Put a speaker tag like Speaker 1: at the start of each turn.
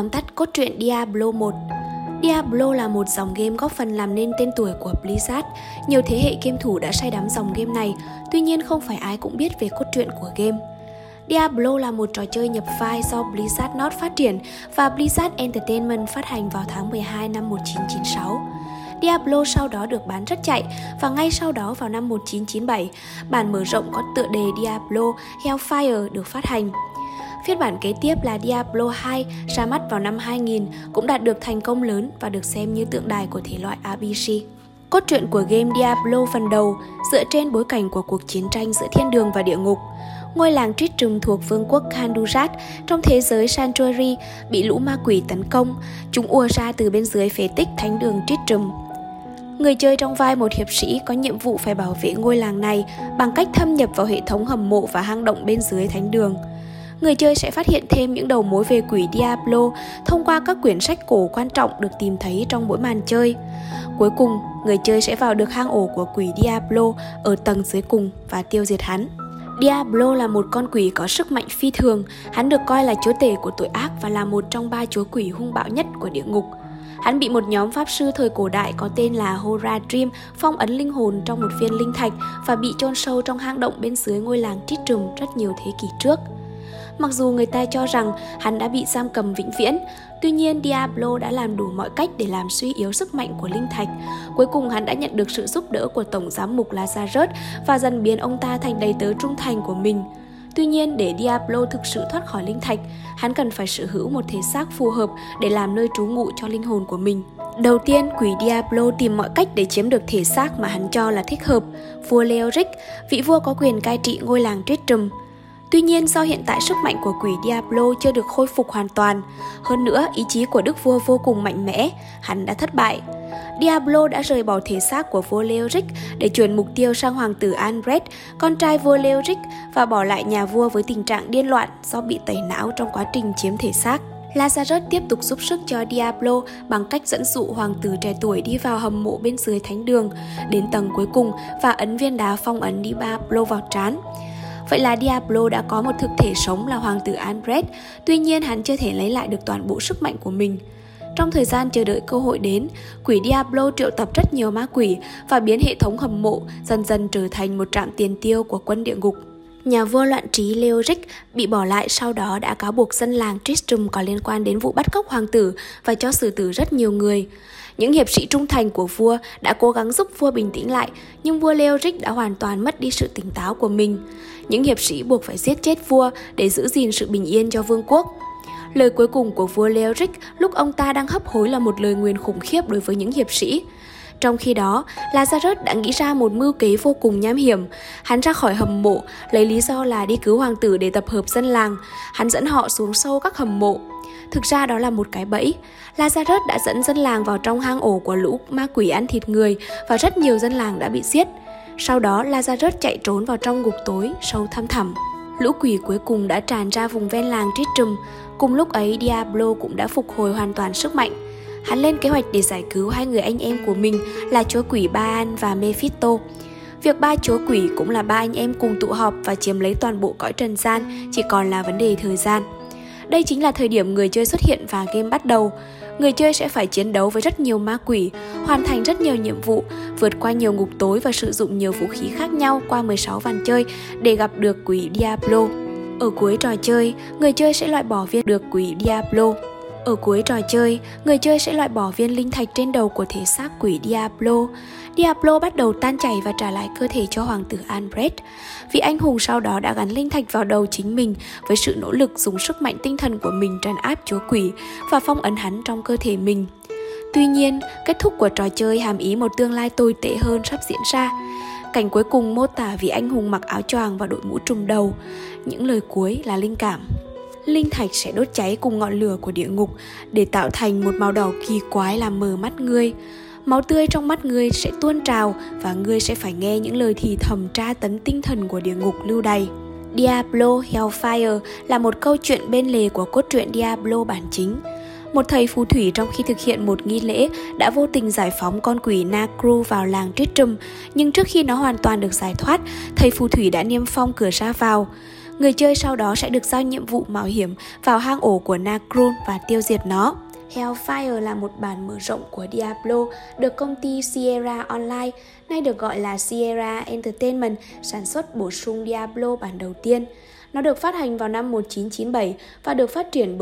Speaker 1: tóm tắt cốt truyện Diablo 1 Diablo là một dòng game góp phần làm nên tên tuổi của Blizzard. Nhiều thế hệ game thủ đã say đắm dòng game này, tuy nhiên không phải ai cũng biết về cốt truyện của game. Diablo là một trò chơi nhập file do Blizzard North phát triển và Blizzard Entertainment phát hành vào tháng 12 năm 1996. Diablo sau đó được bán rất chạy và ngay sau đó vào năm 1997, bản mở rộng có tựa đề Diablo Hellfire được phát hành. Phiên bản kế tiếp là Diablo 2 ra mắt vào năm 2000 cũng đạt được thành công lớn và được xem như tượng đài của thể loại RPG. Cốt truyện của game Diablo phần đầu dựa trên bối cảnh của cuộc chiến tranh giữa thiên đường và địa ngục. Ngôi làng Tristram thuộc vương quốc Khandurat trong thế giới Sanctuary bị lũ ma quỷ tấn công, chúng ùa ra từ bên dưới phế tích thánh đường Tristram. Người chơi trong vai một hiệp sĩ có nhiệm vụ phải bảo vệ ngôi làng này bằng cách thâm nhập vào hệ thống hầm mộ và hang động bên dưới thánh đường người chơi sẽ phát hiện thêm những đầu mối về quỷ Diablo thông qua các quyển sách cổ quan trọng được tìm thấy trong mỗi màn chơi. Cuối cùng, người chơi sẽ vào được hang ổ của quỷ Diablo ở tầng dưới cùng và tiêu diệt hắn. Diablo là một con quỷ có sức mạnh phi thường, hắn được coi là chúa tể của tội ác và là một trong ba chúa quỷ hung bạo nhất của địa ngục. Hắn bị một nhóm pháp sư thời cổ đại có tên là Horadrim phong ấn linh hồn trong một viên linh thạch và bị chôn sâu trong hang động bên dưới ngôi làng Tristram rất nhiều thế kỷ trước. Mặc dù người ta cho rằng hắn đã bị giam cầm vĩnh viễn, tuy nhiên Diablo đã làm đủ mọi cách để làm suy yếu sức mạnh của linh thạch. Cuối cùng hắn đã nhận được sự giúp đỡ của tổng giám mục Lazarus và dần biến ông ta thành đầy tớ trung thành của mình. Tuy nhiên, để Diablo thực sự thoát khỏi linh thạch, hắn cần phải sở hữu một thể xác phù hợp để làm nơi trú ngụ cho linh hồn của mình. Đầu tiên, quỷ Diablo tìm mọi cách để chiếm được thể xác mà hắn cho là thích hợp. Vua Leoric, vị vua có quyền cai trị ngôi làng Tristram, Tuy nhiên do hiện tại sức mạnh của quỷ Diablo chưa được khôi phục hoàn toàn, hơn nữa ý chí của đức vua vô cùng mạnh mẽ, hắn đã thất bại. Diablo đã rời bỏ thể xác của vua Leoric để chuyển mục tiêu sang hoàng tử Albrecht, con trai vua Leoric và bỏ lại nhà vua với tình trạng điên loạn do bị tẩy não trong quá trình chiếm thể xác. Lazarus tiếp tục giúp sức cho Diablo bằng cách dẫn dụ hoàng tử trẻ tuổi đi vào hầm mộ bên dưới thánh đường, đến tầng cuối cùng và ấn viên đá phong ấn Diablo vào trán. Vậy là Diablo đã có một thực thể sống là hoàng tử Albrecht, tuy nhiên hắn chưa thể lấy lại được toàn bộ sức mạnh của mình. Trong thời gian chờ đợi cơ hội đến, quỷ Diablo triệu tập rất nhiều ma quỷ và biến hệ thống hầm mộ dần dần trở thành một trạm tiền tiêu của quân địa ngục. Nhà vua loạn trí Leoric bị bỏ lại sau đó đã cáo buộc dân làng Tristram có liên quan đến vụ bắt cóc hoàng tử và cho xử tử rất nhiều người. Những hiệp sĩ trung thành của vua đã cố gắng giúp vua bình tĩnh lại, nhưng vua Leoric đã hoàn toàn mất đi sự tỉnh táo của mình. Những hiệp sĩ buộc phải giết chết vua để giữ gìn sự bình yên cho vương quốc. Lời cuối cùng của vua Leoric lúc ông ta đang hấp hối là một lời nguyền khủng khiếp đối với những hiệp sĩ. Trong khi đó, Lazarus đã nghĩ ra một mưu kế vô cùng nham hiểm. Hắn ra khỏi hầm mộ, lấy lý do là đi cứu hoàng tử để tập hợp dân làng. Hắn dẫn họ xuống sâu các hầm mộ. Thực ra đó là một cái bẫy. Lazarus đã dẫn dân làng vào trong hang ổ của lũ ma quỷ ăn thịt người và rất nhiều dân làng đã bị giết. Sau đó Lazarus chạy trốn vào trong ngục tối, sâu thăm thẳm. Lũ quỷ cuối cùng đã tràn ra vùng ven làng Tristram. Cùng lúc ấy Diablo cũng đã phục hồi hoàn toàn sức mạnh. Hắn lên kế hoạch để giải cứu hai người anh em của mình là chúa quỷ Baan và Mephisto. Việc ba chúa quỷ cũng là ba anh em cùng tụ họp và chiếm lấy toàn bộ cõi trần gian chỉ còn là vấn đề thời gian. Đây chính là thời điểm người chơi xuất hiện và game bắt đầu. Người chơi sẽ phải chiến đấu với rất nhiều ma quỷ, hoàn thành rất nhiều nhiệm vụ, vượt qua nhiều ngục tối và sử dụng nhiều vũ khí khác nhau qua 16 ván chơi để gặp được quỷ Diablo. Ở cuối trò chơi, người chơi sẽ loại bỏ viên được quỷ Diablo. Ở cuối trò chơi, người chơi sẽ loại bỏ viên linh thạch trên đầu của thể xác quỷ Diablo. Diablo bắt đầu tan chảy và trả lại cơ thể cho hoàng tử Albrecht. Vị anh hùng sau đó đã gắn linh thạch vào đầu chính mình với sự nỗ lực dùng sức mạnh tinh thần của mình trấn áp chúa quỷ và phong ấn hắn trong cơ thể mình. Tuy nhiên, kết thúc của trò chơi hàm ý một tương lai tồi tệ hơn sắp diễn ra. Cảnh cuối cùng mô tả vị anh hùng mặc áo choàng và đội mũ trùm đầu. Những lời cuối là linh cảm linh thạch sẽ đốt cháy cùng ngọn lửa của địa ngục để tạo thành một màu đỏ kỳ quái làm mờ mắt ngươi. Máu tươi trong mắt ngươi sẽ tuôn trào và ngươi sẽ phải nghe những lời thì thầm tra tấn tinh thần của địa ngục lưu đày. Diablo Hellfire là một câu chuyện bên lề của cốt truyện Diablo bản chính. Một thầy phù thủy trong khi thực hiện một nghi lễ đã vô tình giải phóng con quỷ Nakru vào làng Tristram, nhưng trước khi nó hoàn toàn được giải thoát, thầy phù thủy đã niêm phong cửa ra vào. Người chơi sau đó sẽ được giao nhiệm vụ mạo hiểm vào hang ổ của Nakrun và tiêu diệt nó. Hellfire là một bản mở rộng của Diablo được công ty Sierra Online, nay được gọi là Sierra Entertainment, sản xuất bổ sung Diablo bản đầu tiên. Nó được phát hành vào năm 1997 và được phát triển bởi